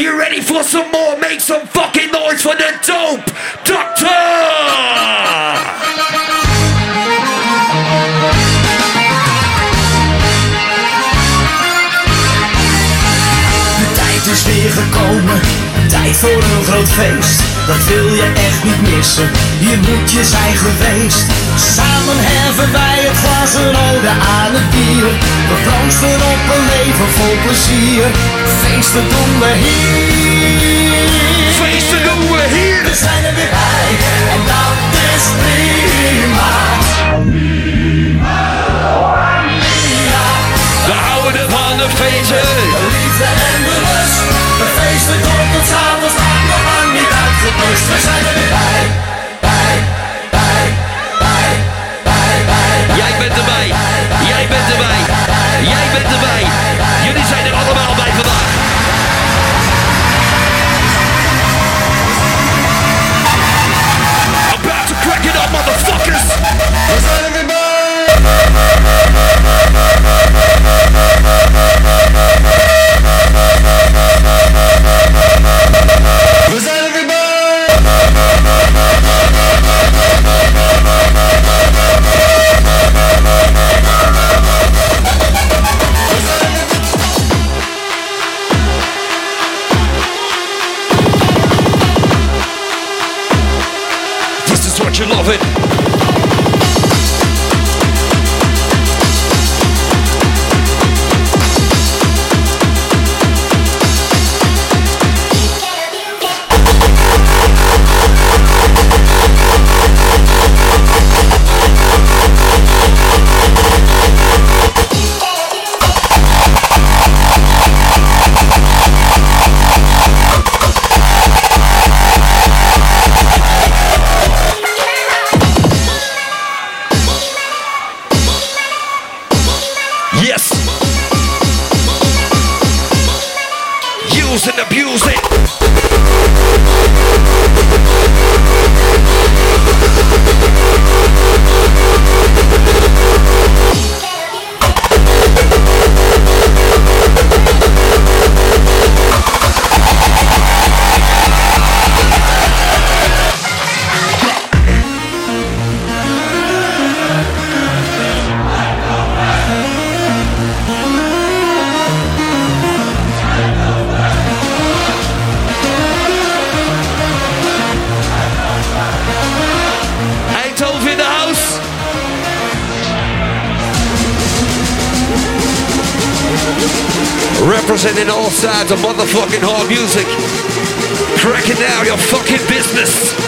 you ready for some more? Make some fucking noise for the dope doctor! is weer gekomen, tijd voor een groot feest. Dat wil je echt niet missen, je moet je zijn geweest. Samen heffen wij het glas een ode aan het bier. We proosten op een leven vol plezier. Feesten doen we hier. Feesten doen we hier. We zijn er weer bij en dat is prima. We houden van de feesten. De liefde en de rust. We feesten tot uitgeblust. We zijn er weer bij, bij, bij, bij. Jij bent erbij. Jij bent erbij. Jij bent erbij. Jullie zijn er allemaal bij vandaag. About to crack it up, motherfuckers. We zijn er weer bij. We you love it. Of motherfucking hard music. Cracking down your fucking business.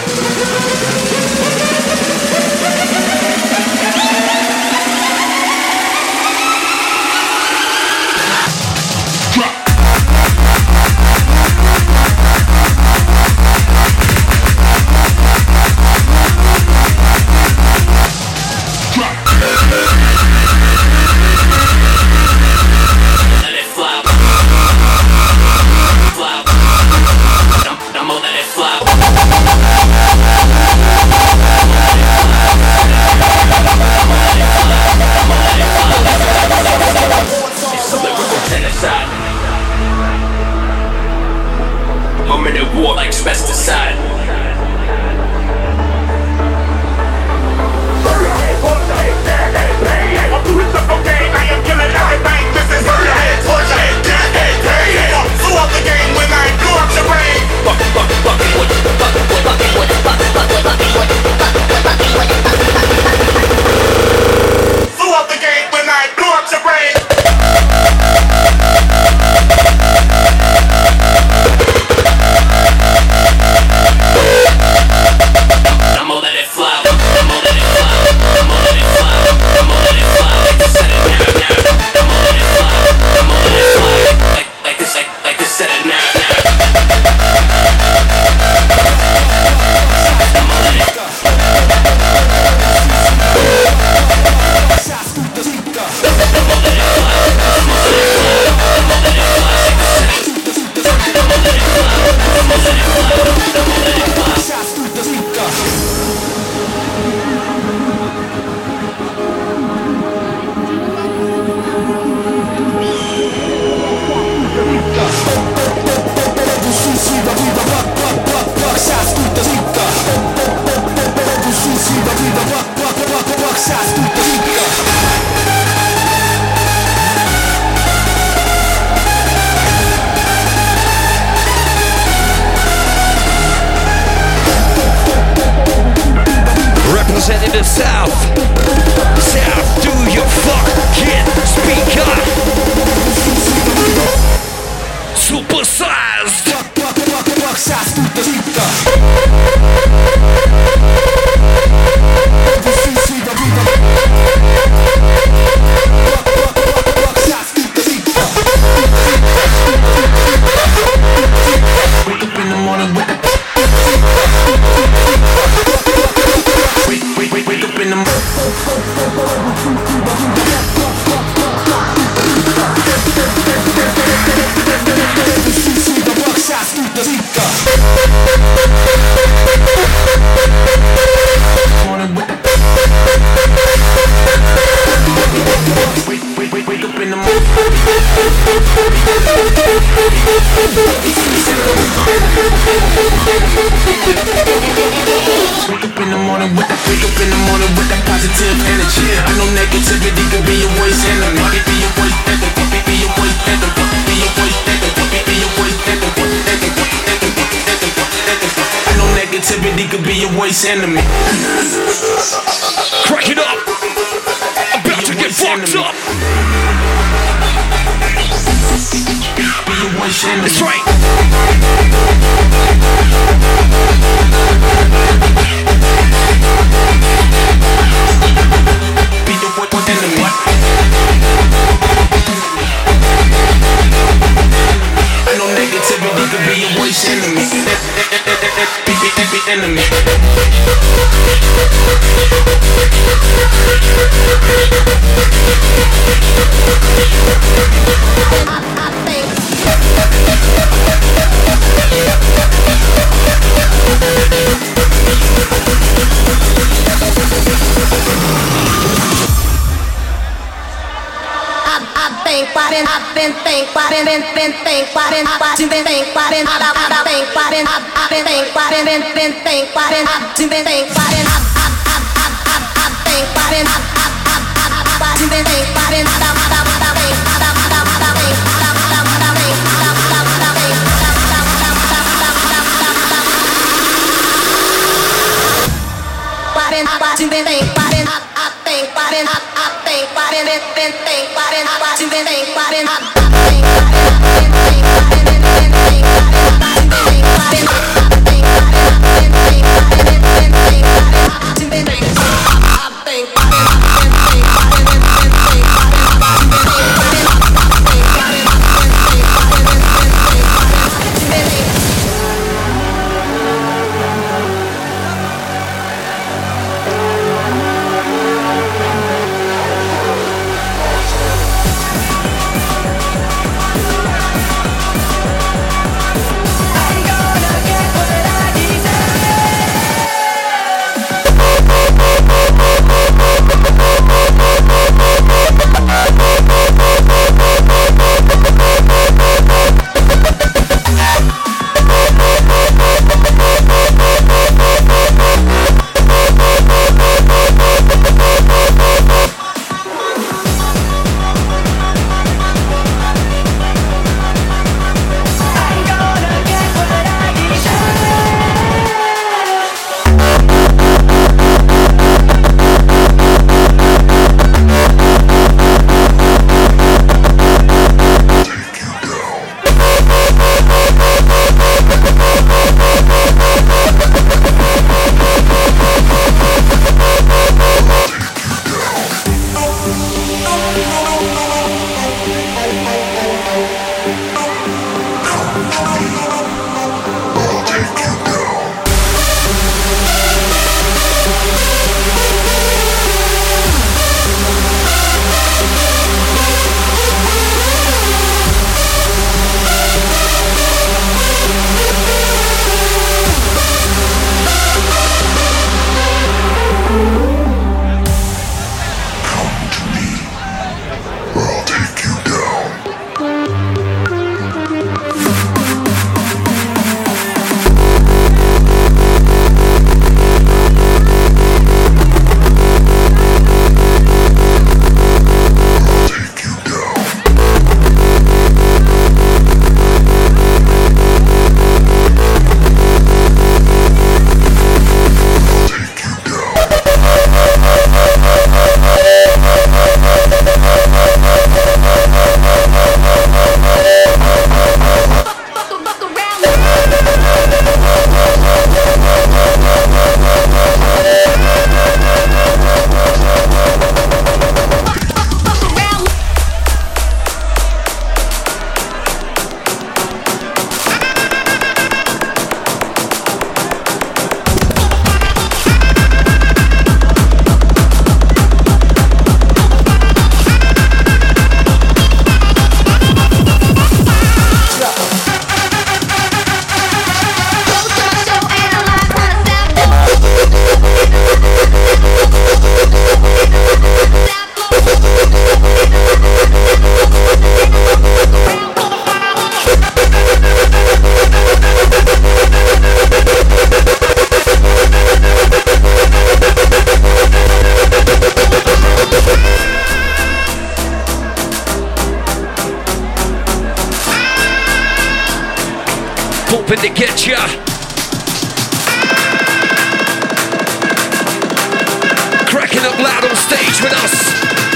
Loud on stage with us.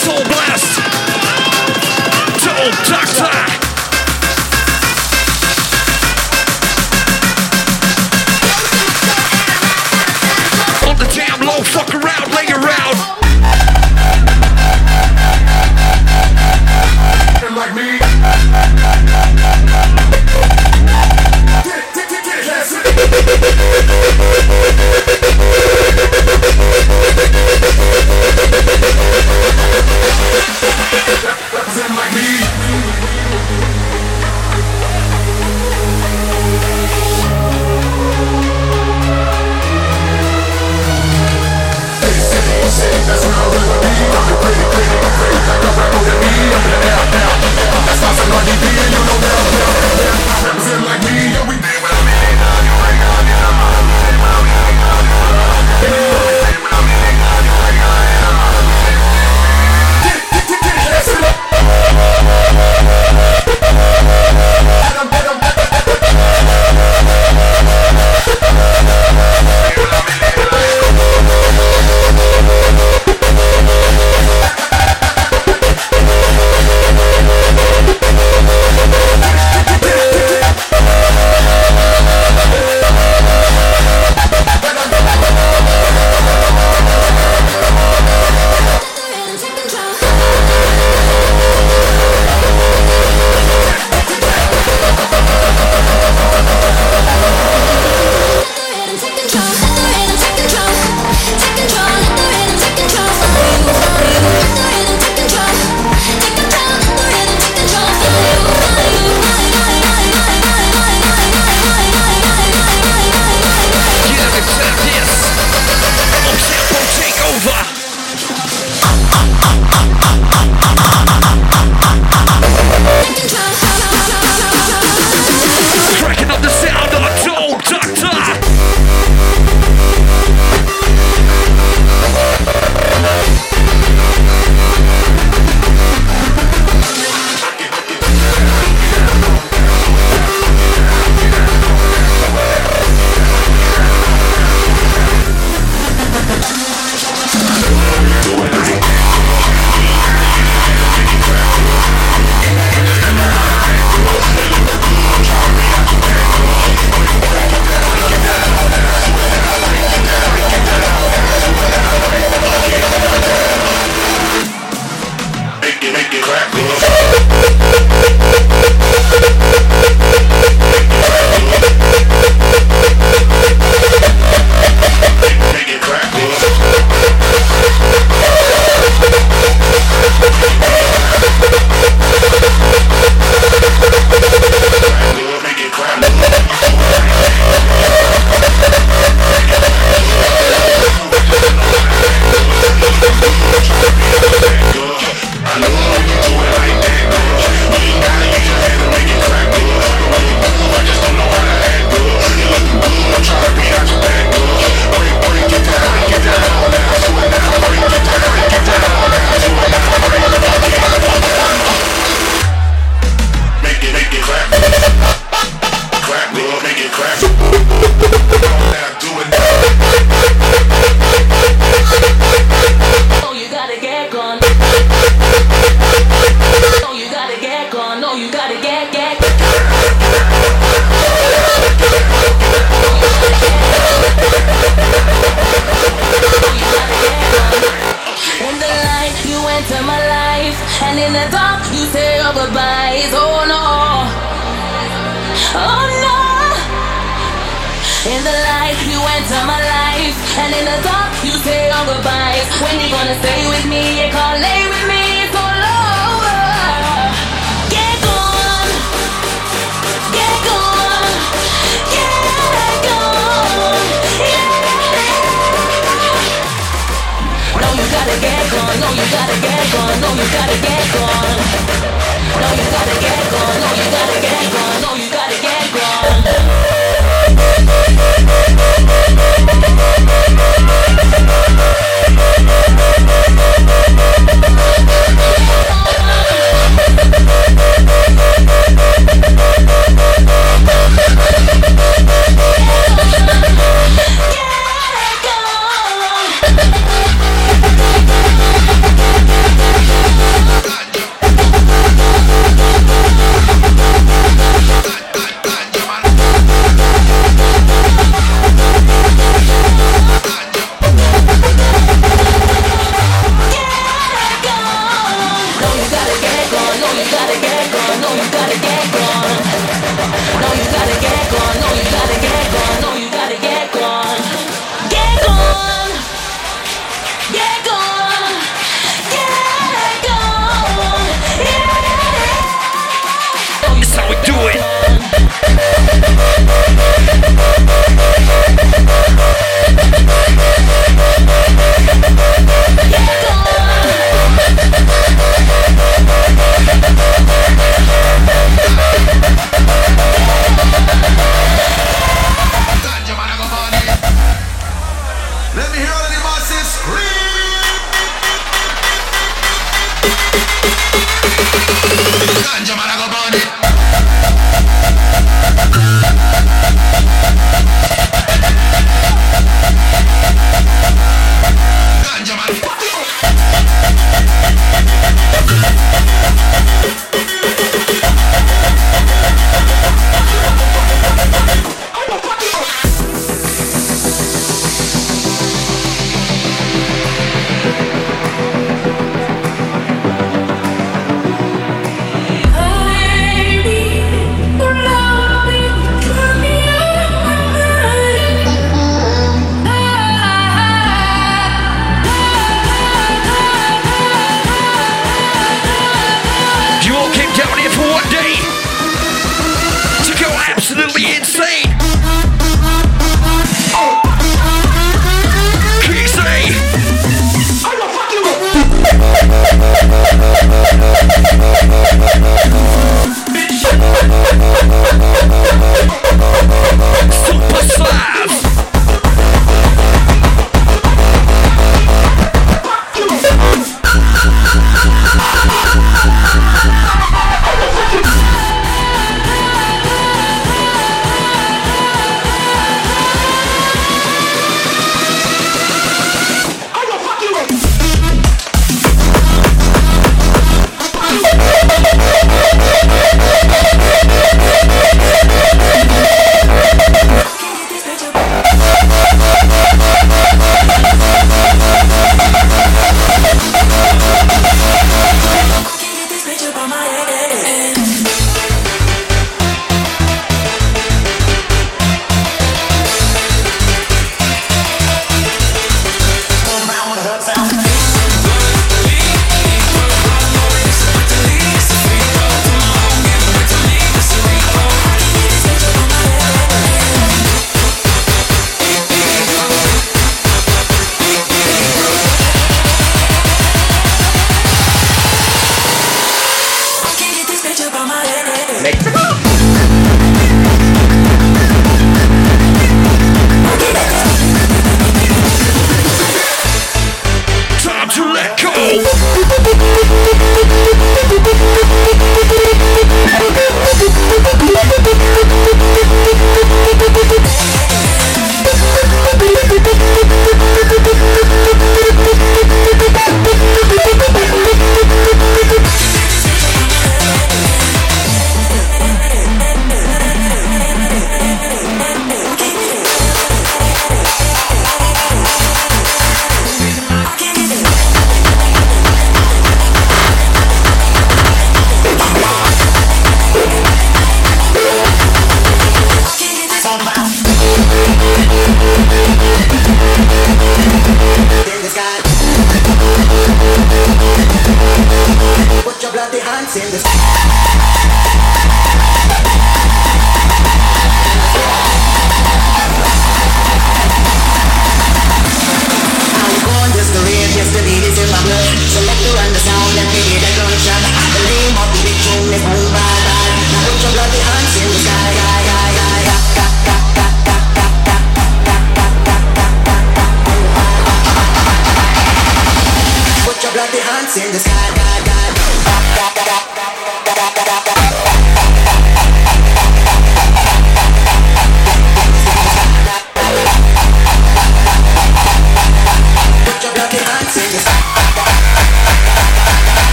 Soul Blast. Total Doctor.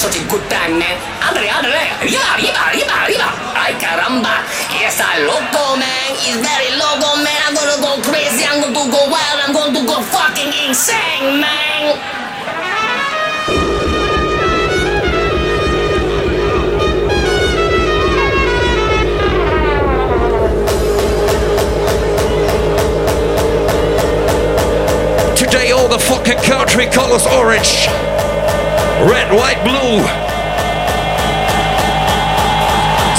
such a good time, man. Andre, Andre, arriba, arriba, arriba, arriba. Ay, caramba. Yes, I loco, man. It's very loco, man. I'm gonna go crazy. I'm gonna go wild. I'm gonna go fucking insane, man. Today all the fucking country colors orange Red, white, blue.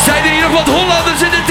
Zijden er hier nog wat Hollanders in de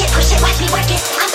Push it, push it, watch me work it. I'm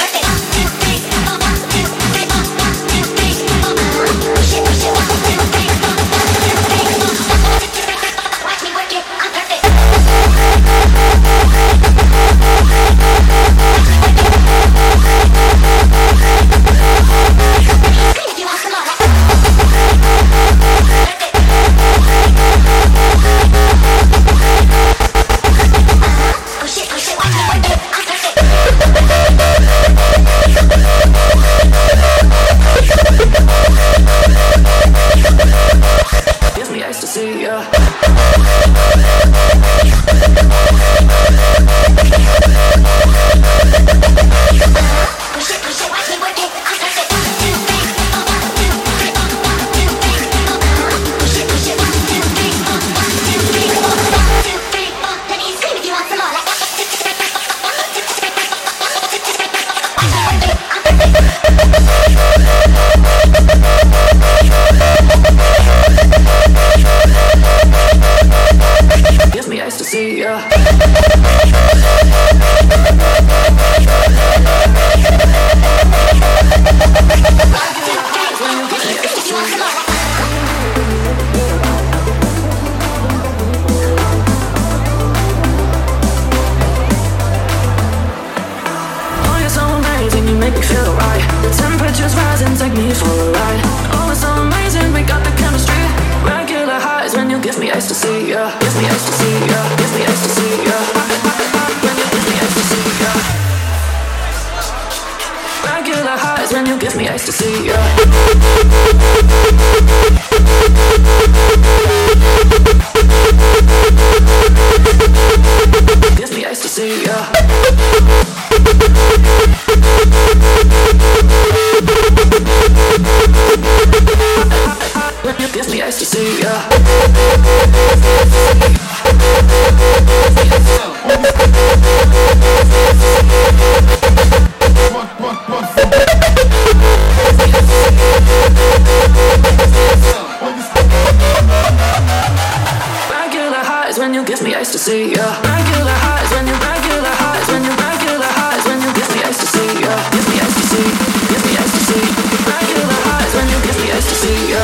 when you give me ecstasy. Yeah. Give me ecstasy. Yeah. Give me ecstasy. Yeah. give me ice to see ya. Regular highs when you regular highs when you regular highs when you give me ice to see ya. Give me ice to see, give me ice to see. Regular highs when you give me ice to see ya.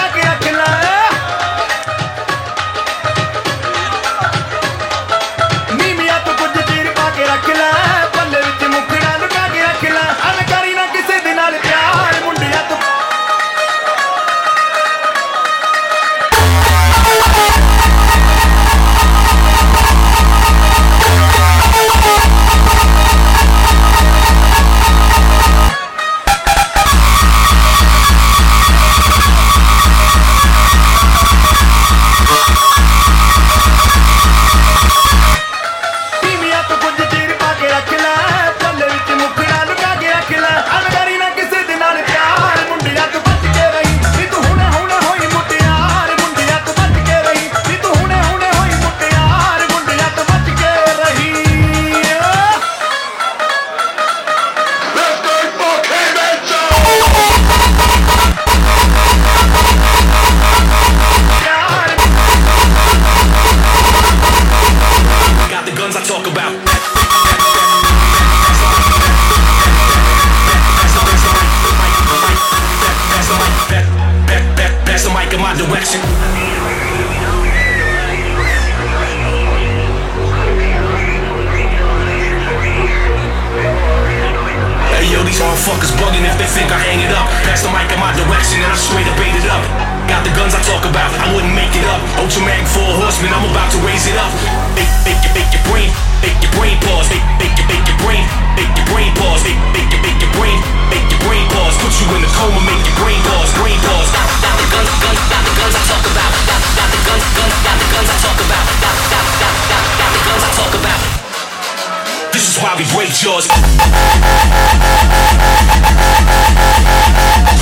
and break jaws.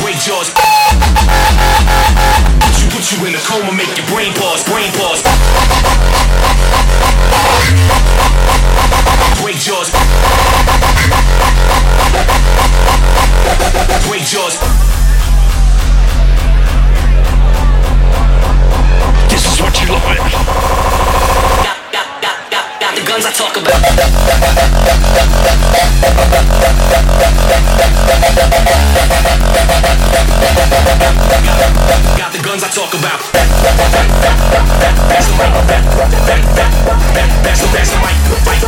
Break jaws. Put you, put you in a coma, make your brain pause, brain pause. Break jaws. Break jaws. This is what you like guns I talk about. Got the guns I talk about. The mic. The the mic. The mic.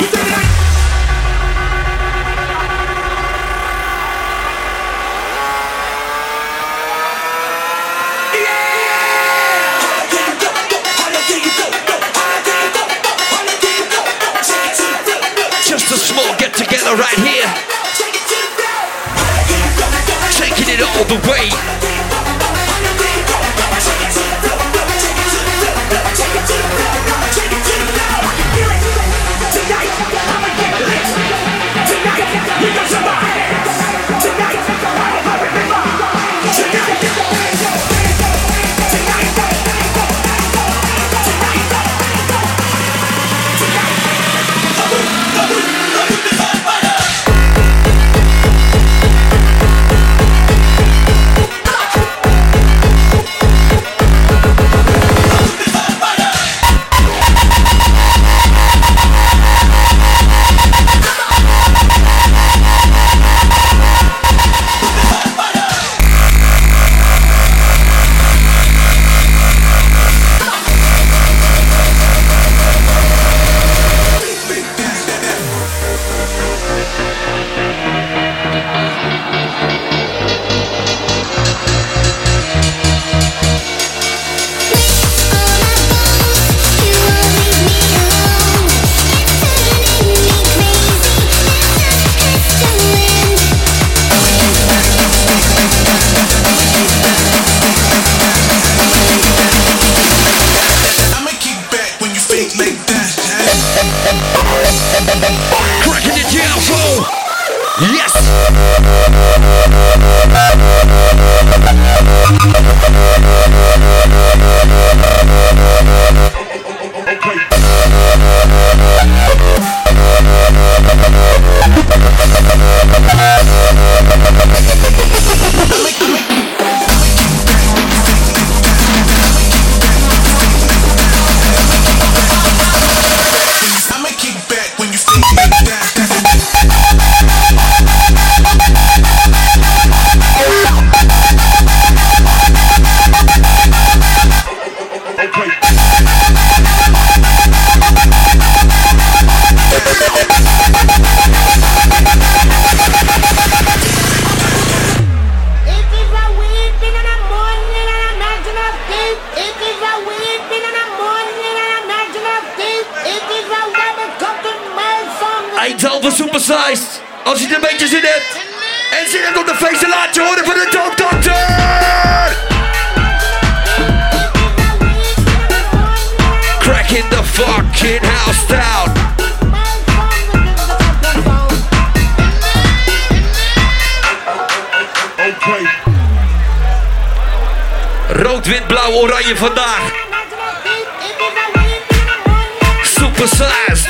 The mic. Miller right here. Taking it all the way. I'ma fucking house down. Rood, wit, blauw, oranje vandaag. Supersized. About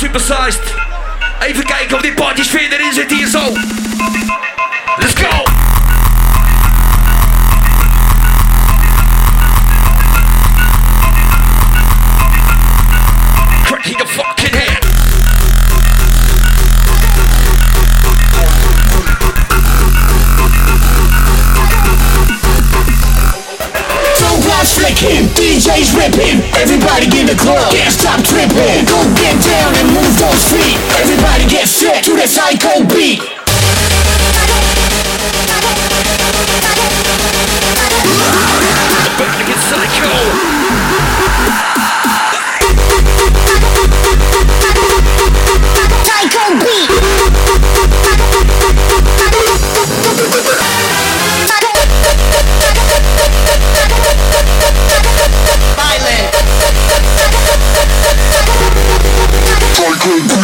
supersized. Even kijken of die partysfeer erin zit hier zo. DJs ripping, everybody in the club, can't stop tripping. Go get down and move those feet, everybody get set to the psycho beat. Psycho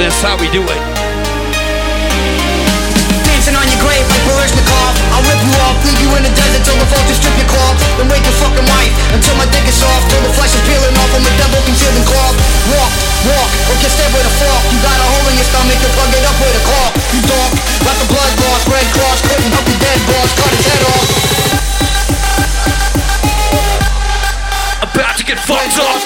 That's how we do it. Dancing on your grave like Baryshnikov. I'll rip you off, leave you in the desert till the vultures strip your cloth. Then wake your fucking wife until my dick is soft. Till the flesh is peeling off and the devil concealing cloth. Walk, walk, or get stabbed with a fork. You got a hole in your stomach, you plug it up with a cloth. You dark, like the blood loss, red cross. Couldn't help your dead boss, cut his head off. About to get fucked up.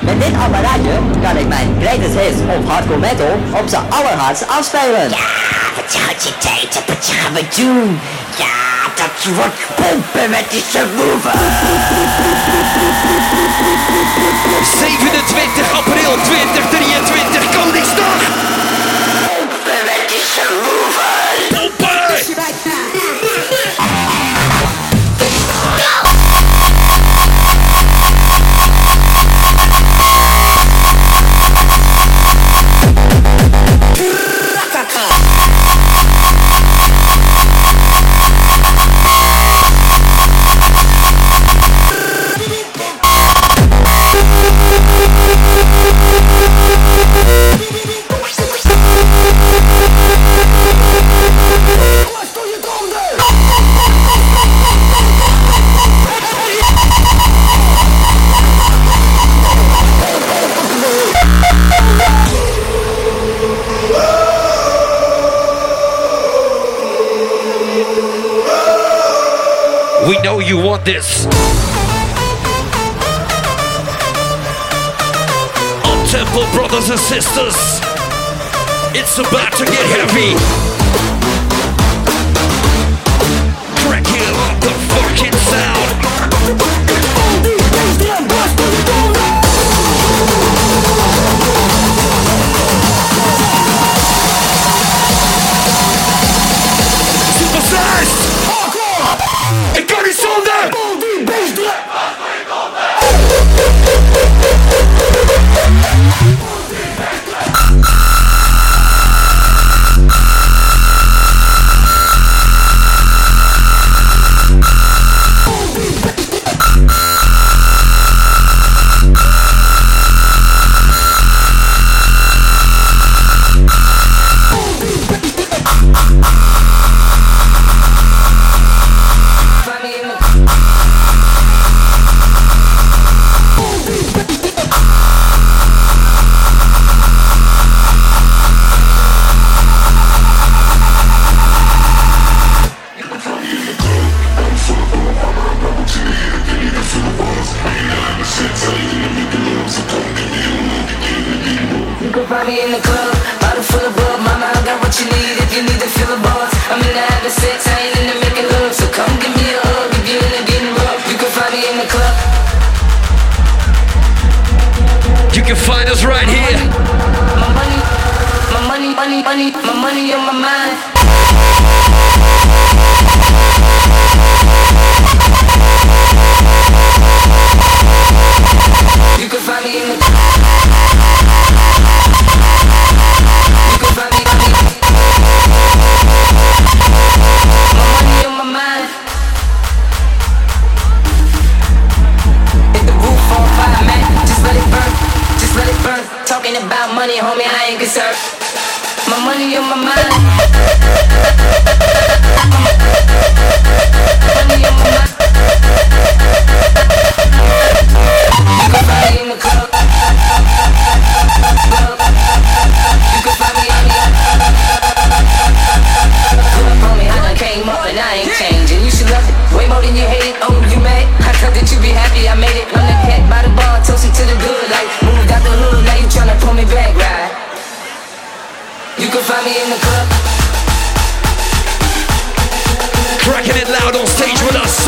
Met dit apparaatje kan ik mijn greatest hits of hardcore metal op zijn allerhardst afspelen. Ja, wat je tegen wat gaan we doen? Ja, dat wordt pompen met die subwoofer. 27 april 2023, Koningsdag! Pompen met die subwoofer! Pompen! about this. On tempo, brothers and sisters. It's about to get heavy.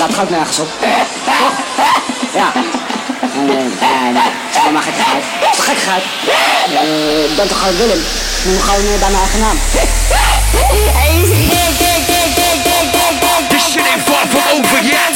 slaat ook nergens op. Ja. Nee, nee, nee. Het is allemaal gekkigheid. Het. Ik ben toch gewoon Willem. Noem gaan gewoon eh, bij mijn eigen naam. This shit ain't far from over yet.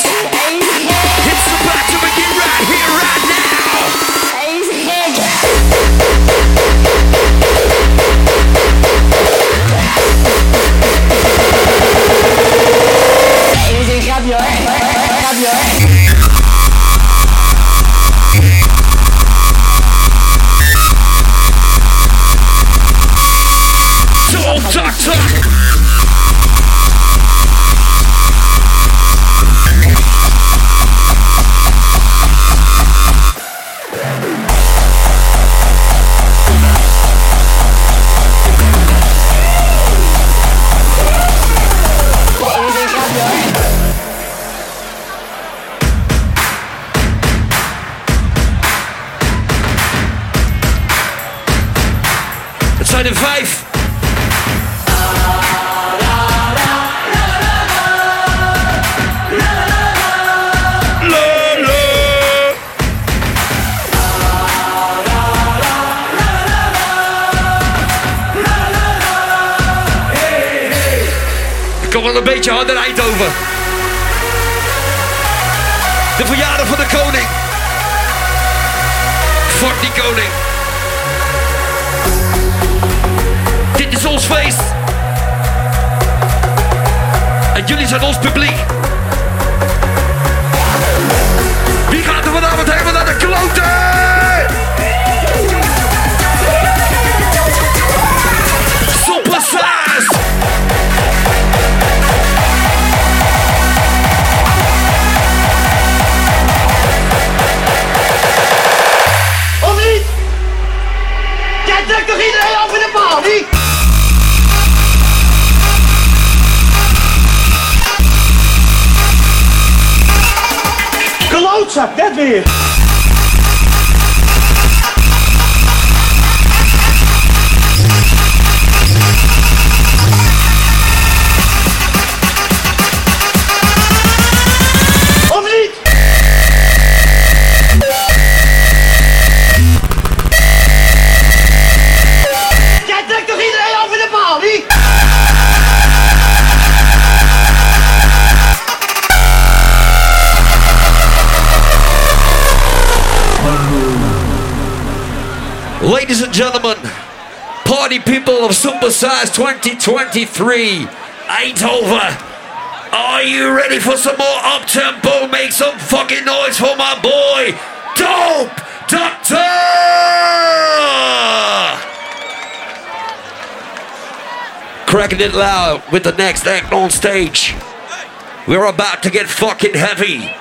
Wel een beetje harder Eindhoven. De verjaardag van de koning. Fuck die koning. Dit is ons feest. En jullie zijn ons publiek. Wie gaat er vanavond helemaal naar de kloten? Jij toch iedereen over de bal, niet? Klootzak, net weer. Ladies and gentlemen, party people of Supersize 2023, Eindhoven, are you ready for some more up tempo? Make some fucking noise for my boy, Dope Doctor! Cracking it loud with the next act on stage. We're about to get fucking heavy.